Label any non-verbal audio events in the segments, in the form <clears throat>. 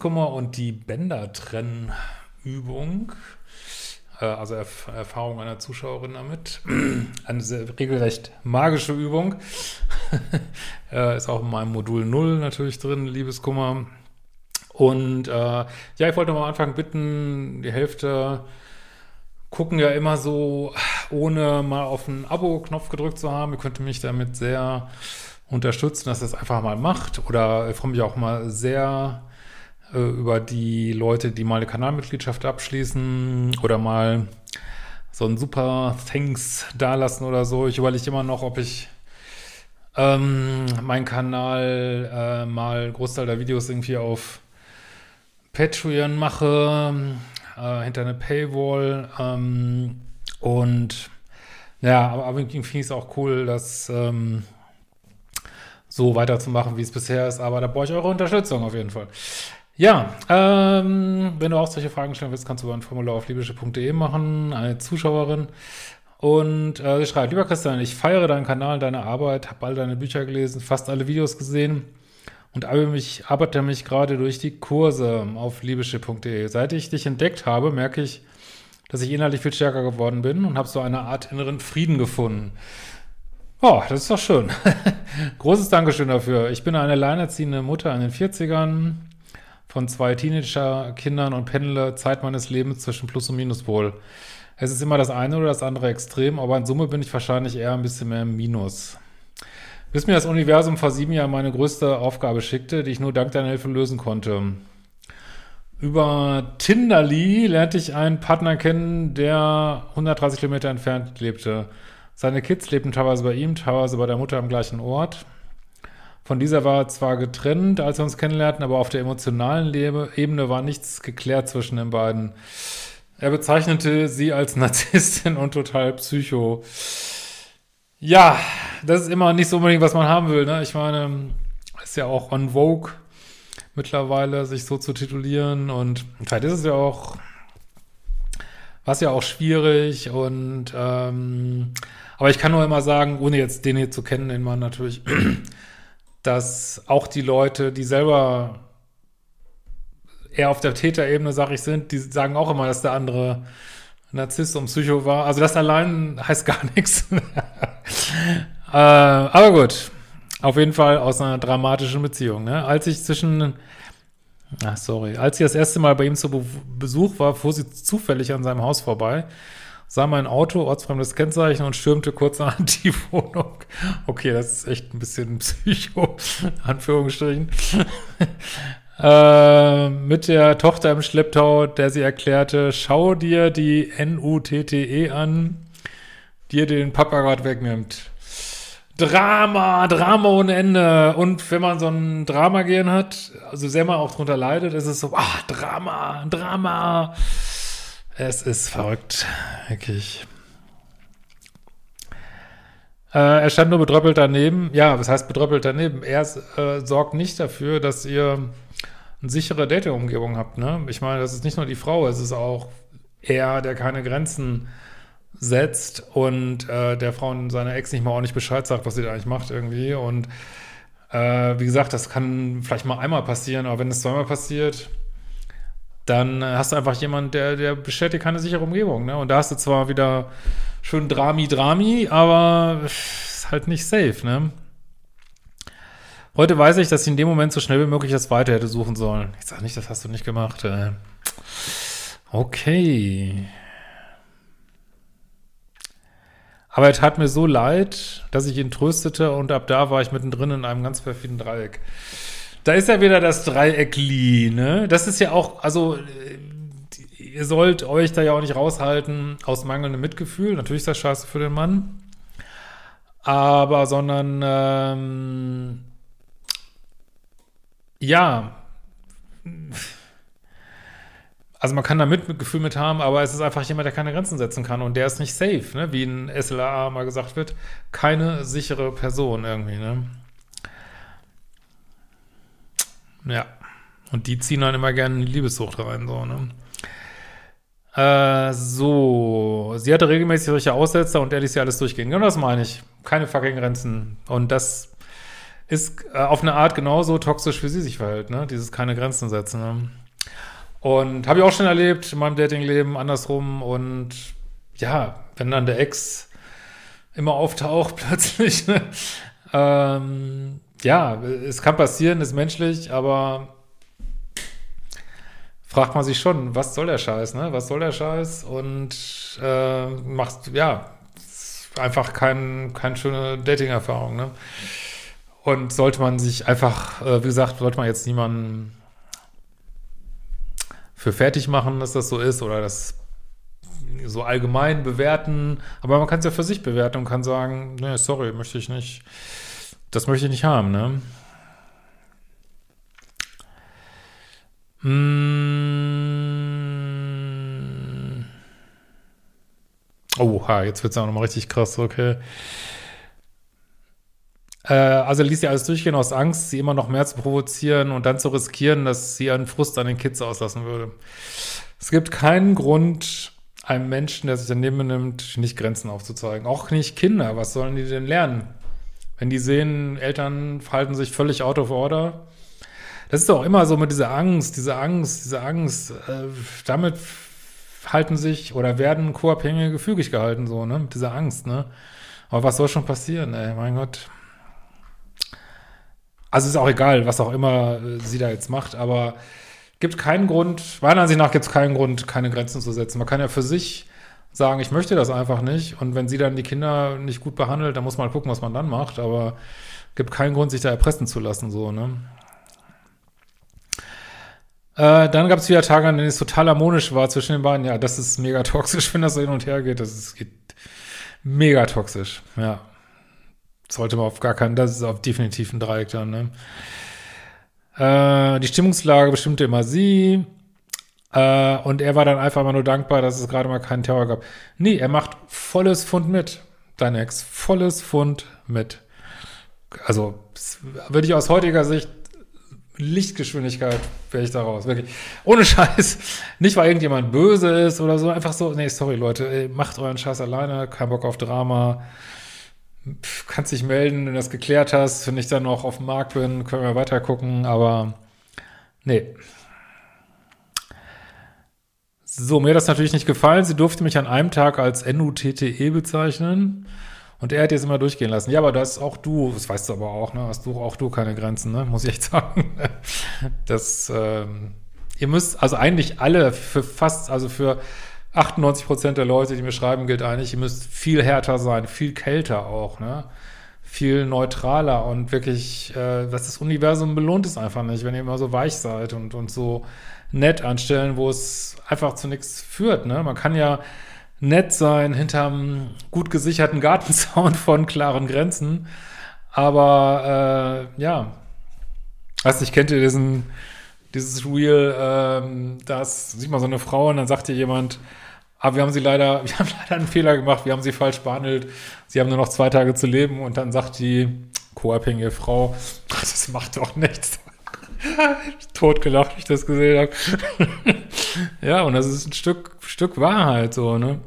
Liebeskummer und die Bändertrennübung. Äh, also Erf Erfahrung einer Zuschauerin damit. <clears throat> Eine sehr regelrecht magische Übung. <laughs> äh, ist auch in meinem Modul 0 natürlich drin, Liebeskummer. Und äh, ja, ich wollte mal am Anfang bitten, die Hälfte gucken ja immer so, ohne mal auf den Abo-Knopf gedrückt zu haben. Ihr könnt mich damit sehr unterstützen, dass ihr es einfach mal macht. Oder ich freue mich auch mal sehr über die Leute, die mal eine Kanalmitgliedschaft abschließen oder mal so ein super Thanks dalassen oder so. Ich überlege immer noch, ob ich ähm, meinen Kanal äh, mal Großteil der Videos irgendwie auf Patreon mache, äh, hinter eine Paywall. Ähm, und ja, aber, aber irgendwie finde ich es auch cool, das ähm, so weiterzumachen, wie es bisher ist. Aber da brauche ich eure Unterstützung auf jeden Fall. Ja, ähm, wenn du auch solche Fragen stellen willst, kannst du über ein Formular auf libysche.de machen, eine Zuschauerin. Und äh, sie schreibt, lieber Christian, ich feiere deinen Kanal, deine Arbeit, habe all deine Bücher gelesen, fast alle Videos gesehen und arbeite mich, arbeite mich gerade durch die Kurse auf libysche.de. Seit ich dich entdeckt habe, merke ich, dass ich innerlich viel stärker geworden bin und habe so eine Art inneren Frieden gefunden. Oh, das ist doch schön. <laughs> Großes Dankeschön dafür. Ich bin eine alleinerziehende Mutter in den 40ern von zwei Teenager-Kindern und pendle Zeit meines Lebens zwischen Plus- und Minuspol. Es ist immer das eine oder das andere Extrem, aber in Summe bin ich wahrscheinlich eher ein bisschen mehr im Minus. Bis mir das Universum vor sieben Jahren meine größte Aufgabe schickte, die ich nur dank deiner Hilfe lösen konnte. Über Tinderly lernte ich einen Partner kennen, der 130 Kilometer entfernt lebte. Seine Kids lebten teilweise bei ihm, teilweise bei der Mutter am gleichen Ort. Von dieser war zwar getrennt, als wir uns kennenlernten, aber auf der emotionalen Ebene war nichts geklärt zwischen den beiden. Er bezeichnete sie als <laughs> Narzisstin und total Psycho. Ja, das ist immer nicht so unbedingt, was man haben will. Ne? Ich meine, ist ja auch on Vogue mittlerweile, sich so zu titulieren. Und vielleicht ist es ja auch, was ja auch schwierig. Und ähm, aber ich kann nur immer sagen, ohne jetzt den hier zu kennen, den man natürlich, dass auch die Leute, die selber eher auf der Täterebene, sag ich, sind, die sagen auch immer, dass der andere Narzisst und Psycho war. Also das allein heißt gar <laughs> nichts. äh, aber gut. Auf jeden Fall aus einer dramatischen Beziehung. Ne? Als ich zwischen, ach sorry, als ich das erste Mal bei ihm zu Be Besuch war, fuhr sie zufällig an seinem Haus vorbei, sah mein Auto, ortsfremdes Kennzeichen und stürmte kurz an <laughs> die Wohnung. Okay, das ist echt ein bisschen <laughs> Psycho, Anführungsstrichen. <laughs> äh, mit der Tochter im Schlepptau, der sie erklärte, schau dir die N-U-T-T-E an, die den Papa gerade wegnimmt. Drama, Drama ohne Ende. Und wenn man so ein Drama gehen hat, also sehr mal auch drunter leidet, ist es so, ah, Drama, Drama. Es ist verrückt, wirklich. Äh, er stand nur bedröppelt daneben. Ja, was heißt bedröppelt daneben? Er äh, sorgt nicht dafür, dass ihr eine sichere Dating-Umgebung habt. Ne? Ich meine, das ist nicht nur die Frau, es ist auch er, der keine Grenzen setzt und äh, der Frau und seiner Ex nicht mal ordentlich Bescheid sagt, was sie da eigentlich macht irgendwie. Und äh, wie gesagt, das kann vielleicht mal einmal passieren, aber wenn es zweimal passiert, dann hast du einfach jemanden, der, der bestellt dir keine sichere Umgebung. Ne? Und da hast du zwar wieder schön Drami, Drami, aber ist halt nicht safe, ne? Heute weiß ich, dass ich in dem Moment so schnell wie möglich das weiter hätte suchen sollen. Ich sag nicht, das hast du nicht gemacht. Äh. Okay. Aber er tat mir so leid, dass ich ihn tröstete und ab da war ich mittendrin in einem ganz perfiden Dreieck. Da ist ja wieder das Dreieckli, ne? Das ist ja auch, also äh, ihr sollt euch da ja auch nicht raushalten aus mangelndem Mitgefühl. Natürlich ist das scheiße für den Mann. Aber, sondern, ähm, ja, also man kann da Mitgefühl mit haben, aber es ist einfach jemand, der keine Grenzen setzen kann und der ist nicht safe, ne? wie in SLA mal gesagt wird, keine sichere Person irgendwie, ne? Ja. Und die ziehen dann immer gerne in die Liebessucht rein, so, ne? Äh, so. Sie hatte regelmäßig solche Aussetzer und er ließ ja alles durchgehen. Genau das meine ich. Keine fucking Grenzen. Und das ist äh, auf eine Art genauso toxisch, wie sie sich verhält, ne? Dieses keine Grenzen setzen, ne? Und habe ich auch schon erlebt in meinem Datingleben andersrum. Und ja, wenn dann der Ex immer auftaucht <laughs> plötzlich, ne? ähm, ja, es kann passieren, ist menschlich, aber fragt man sich schon, was soll der Scheiß, ne? Was soll der Scheiß? Und äh, macht, ja, einfach kein, keine schöne Dating-Erfahrung, ne? Und sollte man sich einfach, äh, wie gesagt, sollte man jetzt niemanden für fertig machen, dass das so ist oder das so allgemein bewerten. Aber man kann es ja für sich bewerten und kann sagen, nee, sorry, möchte ich nicht. Das möchte ich nicht haben, ne? Mmh. Oha, jetzt wird es auch nochmal richtig krass, okay. Äh, also ließ sie alles durchgehen aus Angst, sie immer noch mehr zu provozieren und dann zu riskieren, dass sie ihren Frust an den Kids auslassen würde. Es gibt keinen Grund, einem Menschen, der sich daneben nimmt, nicht Grenzen aufzuzeigen. Auch nicht Kinder. Was sollen die denn lernen? Wenn die sehen, Eltern verhalten sich völlig out of order. Das ist doch immer so mit dieser Angst, diese Angst, diese Angst. Äh, damit halten sich oder werden Co-Abhängige gefügig gehalten, so, ne? Mit dieser Angst, ne? Aber was soll schon passieren, ey? Mein Gott. Also ist auch egal, was auch immer äh, sie da jetzt macht, aber gibt keinen Grund, meiner Ansicht nach gibt es keinen Grund, keine Grenzen zu setzen. Man kann ja für sich sagen, ich möchte das einfach nicht. Und wenn sie dann die Kinder nicht gut behandelt, dann muss man halt gucken, was man dann macht. Aber gibt keinen Grund, sich da erpressen zu lassen, so, ne? Äh, dann gab es wieder Tage, an denen es total harmonisch war zwischen den beiden. Ja, das ist mega toxisch, <laughs> wenn das so hin und her geht. Das ist geht mega toxisch, ja. Sollte man auf gar keinen, das ist auf definitiv ein Dreieck dann, ne? Äh, die Stimmungslage bestimmte immer sie. Äh, und er war dann einfach mal nur dankbar, dass es gerade mal keinen Terror gab. Nee, er macht volles Fund mit, dein Ex. Volles Fund mit. Also, würde ich aus heutiger Sicht Lichtgeschwindigkeit wäre ich daraus, wirklich. Ohne Scheiß. Nicht, weil irgendjemand böse ist oder so, einfach so, nee, sorry, Leute, ey, macht euren Scheiß alleine, kein Bock auf Drama kannst dich melden, wenn du das geklärt hast. Wenn ich dann noch auf dem Markt bin, können wir weiter gucken, aber nee. So, mir hat das natürlich nicht gefallen. Sie durfte mich an einem Tag als NUTTE bezeichnen. Und er hat jetzt immer durchgehen lassen. Ja, aber das auch du, das weißt du aber auch, ne? Hast du auch du keine Grenzen, ne? Muss ich echt <laughs> sagen. Das, ähm, ihr müsst, also eigentlich alle für fast, also für 98 Prozent der Leute, die mir schreiben, gilt eigentlich, ihr müsst viel härter sein, viel kälter auch, ne? Viel neutraler und wirklich, äh, das Universum belohnt es einfach nicht, wenn ihr immer so weich seid und, und so nett anstellen, wo es einfach zu nichts führt, ne? Man kann ja nett sein hinterm gut gesicherten <laughs> Gartenzaun von klaren Grenzen, aber äh, ja, weiß nicht, kennt ihr diesen dieses Reel, ähm, das sieht man so eine Frau und dann sagt ihr jemand, aber wir haben sie leider, <laughs> wir haben leider einen Fehler gemacht, wir haben sie falsch behandelt, sie haben nur noch zwei Tage zu leben und dann sagt die co-abhängige Frau, <laughs> das macht doch nichts. <laughs> Totgelacht, wie ich das gesehen habe. <laughs> ja, und das ist ein Stück, Stück Wahrheit so, ne?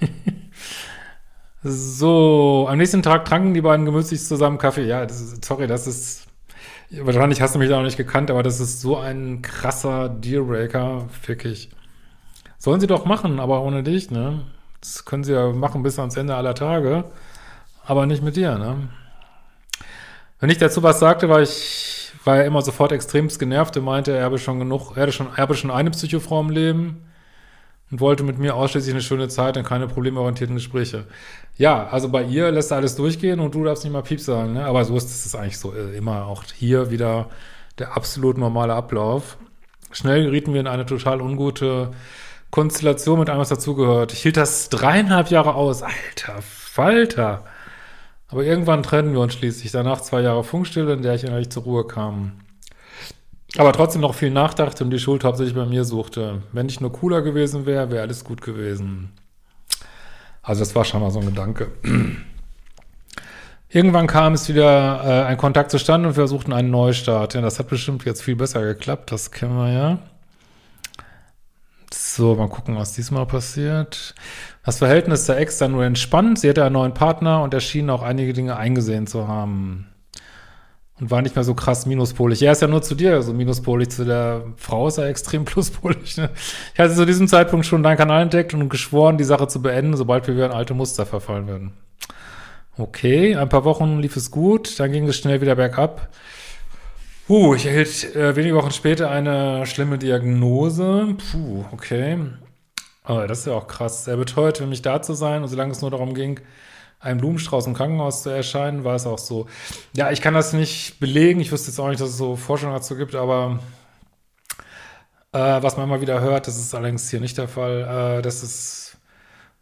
<laughs> so, am nächsten Tag tranken die beiden gemütlich zusammen Kaffee. Ja, das ist, sorry, das ist Wahrscheinlich hast du mich da noch nicht gekannt, aber das ist so ein krasser Dealbreaker, wirklich. Sollen sie doch machen, aber ohne dich, ne? Das können sie ja machen bis ans Ende aller Tage, aber nicht mit dir, ne? Wenn ich dazu was sagte, war ich, war er immer sofort extremst genervt und meinte, er habe schon genug, er schon, er habe schon eine Psychofrau im Leben. und wollte mit mir ausschließlich eine schöne Zeit und keine problemorientierten Gespräche. Ja, also bei ihr lässt alles durchgehen und du darfst nicht mal Piep sagen, ne? Aber so ist es eigentlich so äh, immer auch hier wieder der absolut normale Ablauf. Schnell gerieten wir in eine total ungute Konstellation mit allem, was dazugehört. Ich hielt das dreieinhalb Jahre aus. Alter Falter. Aber irgendwann trennen wir uns schließlich. Danach zwei Jahre Funkstille, in der ich innerlich zur Ruhe kam. Aber trotzdem noch viel nachdachte und die Schuld hauptsächlich bei mir suchte. Wenn ich nur cooler gewesen wäre, wäre alles gut gewesen. Also das war schon mal so ein Gedanke. Irgendwann kam es wieder äh, ein Kontakt zustande und wir versuchten einen Neustart. Ja, das hat bestimmt jetzt viel besser geklappt, das kennen wir ja. So, mal gucken, was diesmal passiert. Das Verhältnis der Ex dann nur entspannt. Sie hatte einen neuen Partner und er schien auch einige Dinge eingesehen zu haben. Und war nicht mehr so krass minuspolig. Er ist ja nur zu dir so minuspolig, zu der Frau ist er extrem <laughs> pluspolig. Ne? Ich hatte zu diesem Zeitpunkt schon deinen Kanal entdeckt und geschworen, die Sache zu beenden, sobald wir wieder in alte Muster verfallen würden. Okay, ein paar Wochen lief es gut, dann ging es schnell wieder bergab. Puh, ich erhielt äh, wenige Wochen später eine schlimme Diagnose. Puh, okay. Aber das ist ja auch krass. Er beteuerte, mich da zu sein und solange es nur darum ging, einen Blumenstrauß im Krankenhaus zu erscheinen, war es auch so. Ja, ich kann das nicht belegen. Ich wüsste jetzt auch nicht, dass es so Forschung dazu gibt, aber äh, was man immer wieder hört, das ist allerdings hier nicht der Fall, äh, dass es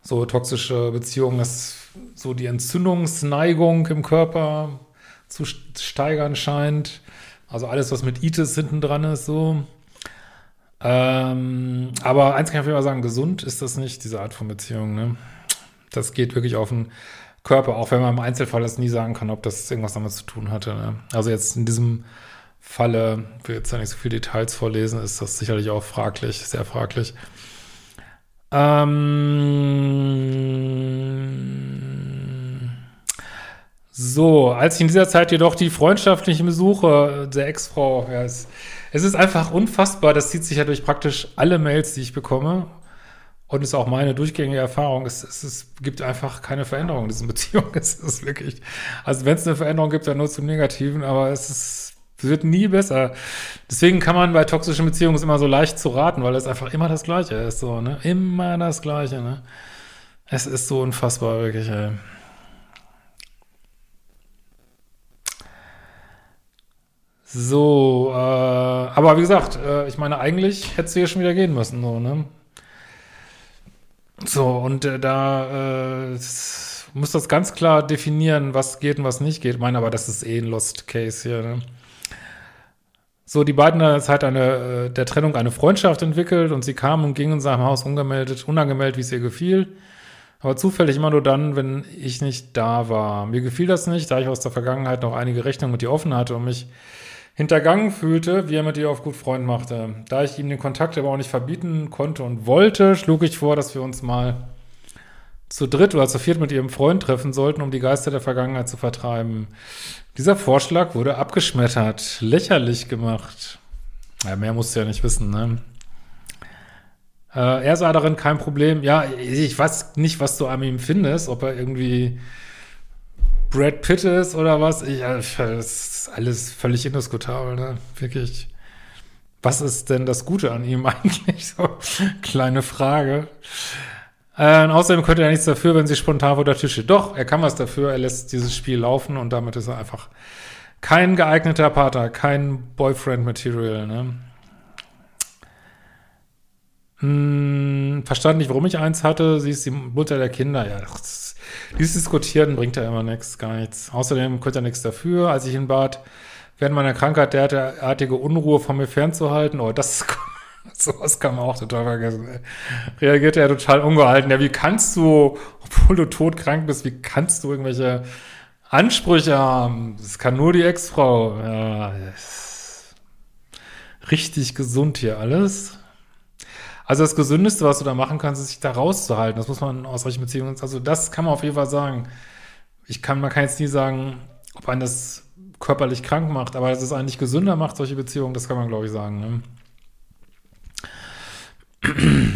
so toxische Beziehungen, dass so die Entzündungsneigung im Körper zu steigern scheint. Also alles, was mit Itis hinten dran ist, so. Ähm, aber eins kann ich auf jeden Fall sagen, gesund ist das nicht, diese Art von Beziehung. Ne? Das geht wirklich auf den Körper, auch wenn man im Einzelfall das nie sagen kann, ob das irgendwas damit zu tun hatte. Ne? Also jetzt in diesem Falle, ich will jetzt ja nicht so viele Details vorlesen, ist das sicherlich auch fraglich, sehr fraglich. Ähm so, als ich in dieser Zeit jedoch die freundschaftlichen Besuche der Ex-Frau, ja, es, es ist einfach unfassbar, das zieht sich ja durch praktisch alle Mails, die ich bekomme und ist auch meine durchgängige Erfahrung, es, es, es gibt einfach keine Veränderung in diesen Beziehungen. <laughs> Es ist wirklich, also wenn es eine Veränderung gibt, dann nur zum Negativen, aber es ist, wird nie besser. Deswegen kann man bei toxischen Beziehungen immer so leicht zu raten, weil es einfach immer das Gleiche ist, so, ne? Immer das Gleiche, ne? Es ist so unfassbar, wirklich, ey. So, äh, aber wie gesagt, äh, ich meine, eigentlich hättest du hier schon wieder gehen müssen, so, ne? So, und äh, da äh, muss das ganz klar definieren, was geht und was nicht geht. Ich meine, aber das ist eh ein Lost Case hier. Ne? So, die beiden haben jetzt halt eine, äh, der Trennung eine Freundschaft entwickelt und sie kamen und gingen in seinem Haus ungemeldet, unangemeldet, wie es ihr gefiel. Aber zufällig immer nur dann, wenn ich nicht da war. Mir gefiel das nicht, da ich aus der Vergangenheit noch einige Rechnungen mit ihr offen hatte und mich hintergangen fühlte, wie er mit ihr auf gut Freund machte. Da ich ihm den Kontakt aber auch nicht verbieten konnte und wollte, schlug ich vor, dass wir uns mal zu dritt oder zu viert mit ihrem Freund treffen sollten, um die Geister der Vergangenheit zu vertreiben. Dieser Vorschlag wurde abgeschmettert, lächerlich gemacht. Ja, mehr musst du ja nicht wissen, ne? Äh, er sah darin kein Problem. Ja, ich weiß nicht, was du an ihm findest, ob er irgendwie Brad Pitt ist oder was. Ich, das ist alles völlig indiskutabel, ne? Wirklich. Was ist denn das Gute an ihm <laughs> eigentlich? So, kleine Frage. Äh, außerdem könnte er nichts dafür, wenn sie spontan vor der Tür steht. Doch, er kann was dafür. Er lässt dieses Spiel laufen und damit ist er einfach kein geeigneter Partner, kein Boyfriend-Material, ne? Hm, verstand nicht, warum ich eins hatte. Sie ist die Mutter der Kinder. Ja, das dieses Diskutieren bringt ja immer nichts, gar nichts. Außerdem konnte er nichts dafür, als ich ihn bat, während meiner Krankheit derartige Unruhe von mir fernzuhalten. Oh, das <laughs> sowas kann man auch total vergessen. Reagierte er total ungehalten. Ja, wie kannst du, obwohl du todkrank bist, wie kannst du irgendwelche Ansprüche haben? Das kann nur die Ex-Frau. Ja, richtig gesund hier alles. Also das Gesündeste, was du da machen kannst, ist sich da rauszuhalten. Das muss man aus solchen Beziehungen, also das kann man auf jeden Fall sagen. Ich kann, man kann jetzt nie sagen, ob man das körperlich krank macht, aber dass es eigentlich gesünder macht, solche Beziehungen, das kann man, glaube ich, sagen. Ne?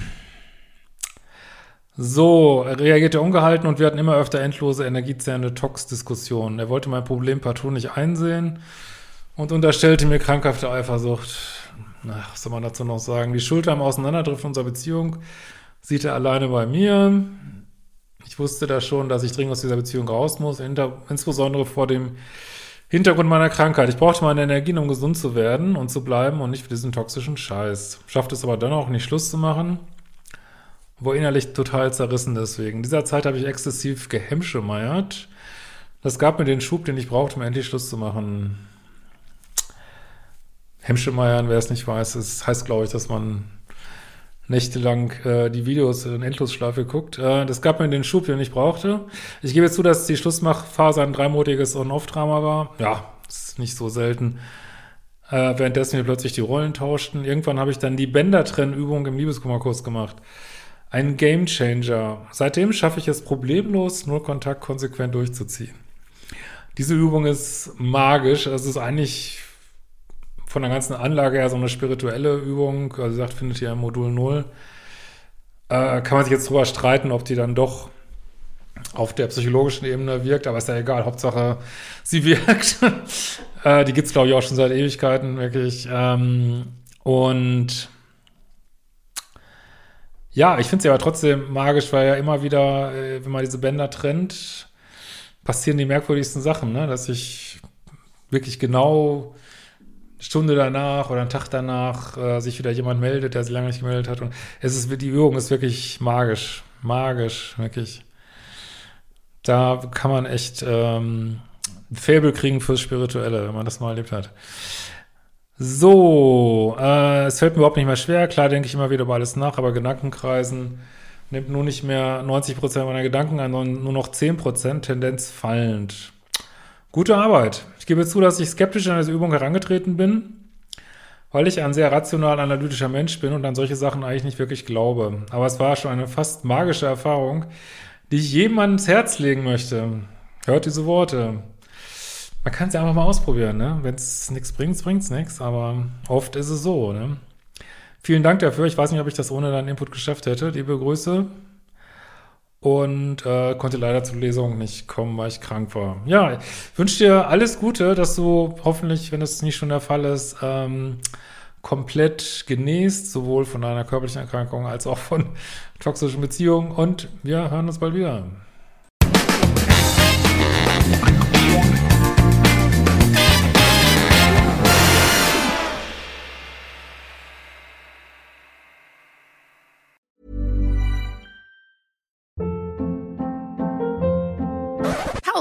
So, er reagierte ungehalten und wir hatten immer öfter endlose, energiezerrende Tox-Diskussionen. Er wollte mein Problem partout nicht einsehen und unterstellte mir krankhafte Eifersucht ach, was soll man dazu noch sagen? Die Schuld am Auseinanderdrift unserer Beziehung sieht er alleine bei mir. Ich wusste da schon, dass ich dringend aus dieser Beziehung raus muss, insbesondere vor dem Hintergrund meiner Krankheit. Ich brauchte meine Energien, um gesund zu werden und zu bleiben und nicht für diesen toxischen Scheiß. Schafft es aber dann auch nicht Schluss zu machen, wo innerlich total zerrissen deswegen. In dieser Zeit habe ich exzessiv gehemmschemeiert. Das gab mir den Schub, den ich brauchte, um endlich Schluss zu machen. Hemmschemeiern, wer es nicht weiß, es heißt, glaube ich, dass man nächtelang äh, die Videos in Endlosschleife guckt. Äh, das gab mir den Schub, den ich brauchte. Ich gebe zu, dass die Schlussmachphase ein dreimonatiges On-Off-Drama war. Ja, ist nicht so selten. Äh, währenddessen wir plötzlich die Rollen tauschten. Irgendwann habe ich dann die Bändertrennübung im Liebeskummerkurs gemacht. Ein Game Changer. Seitdem schaffe ich es problemlos, nur Kontakt konsequent durchzuziehen. Diese Übung ist magisch. Es ist eigentlich von der ganzen Anlage her so eine spirituelle Übung, also sagt, findet ihr im Modul 0. Äh, kann man sich jetzt drüber streiten, ob die dann doch auf der psychologischen Ebene wirkt, aber ist ja egal, Hauptsache sie wirkt. <laughs> äh, die gibt's glaube ich, auch schon seit Ewigkeiten, wirklich. Ähm, und ja, ich finde sie aber trotzdem magisch, weil ja immer wieder, äh, wenn man diese Bänder trennt, passieren die merkwürdigsten Sachen, ne? dass ich wirklich genau Stunde danach oder einen Tag danach äh, sich wieder jemand meldet, der sich lange nicht gemeldet hat. Und es ist, die Übung ist wirklich magisch. Magisch, wirklich. Da kann man echt ähm, ein Faible kriegen fürs Spirituelle, wenn man das mal erlebt hat. So, äh, es fällt mir überhaupt nicht mehr schwer. Klar denke ich immer wieder über alles nach, aber Gedankenkreisen nimmt nur nicht mehr 90% meiner Gedanken an, sondern nur noch 10%, Tendenz fallend. Gute Arbeit. Ich gebe zu, dass ich skeptisch an diese Übung herangetreten bin, weil ich ein sehr rational analytischer Mensch bin und an solche Sachen eigentlich nicht wirklich glaube. Aber es war schon eine fast magische Erfahrung, die ich jedem ans Herz legen möchte. Hört diese Worte. Man kann es ja einfach mal ausprobieren, ne? Wenn es nichts bringt, bringt es nichts, aber oft ist es so, ne? Vielen Dank dafür. Ich weiß nicht, ob ich das ohne deinen Input geschafft hätte. Liebe Grüße und äh, konnte leider zur Lesung nicht kommen, weil ich krank war. Ja, wünsche dir alles Gute, dass du hoffentlich, wenn das nicht schon der Fall ist, ähm, komplett genäst, sowohl von deiner körperlichen Erkrankung als auch von <laughs> toxischen Beziehungen. Und wir hören uns bald wieder.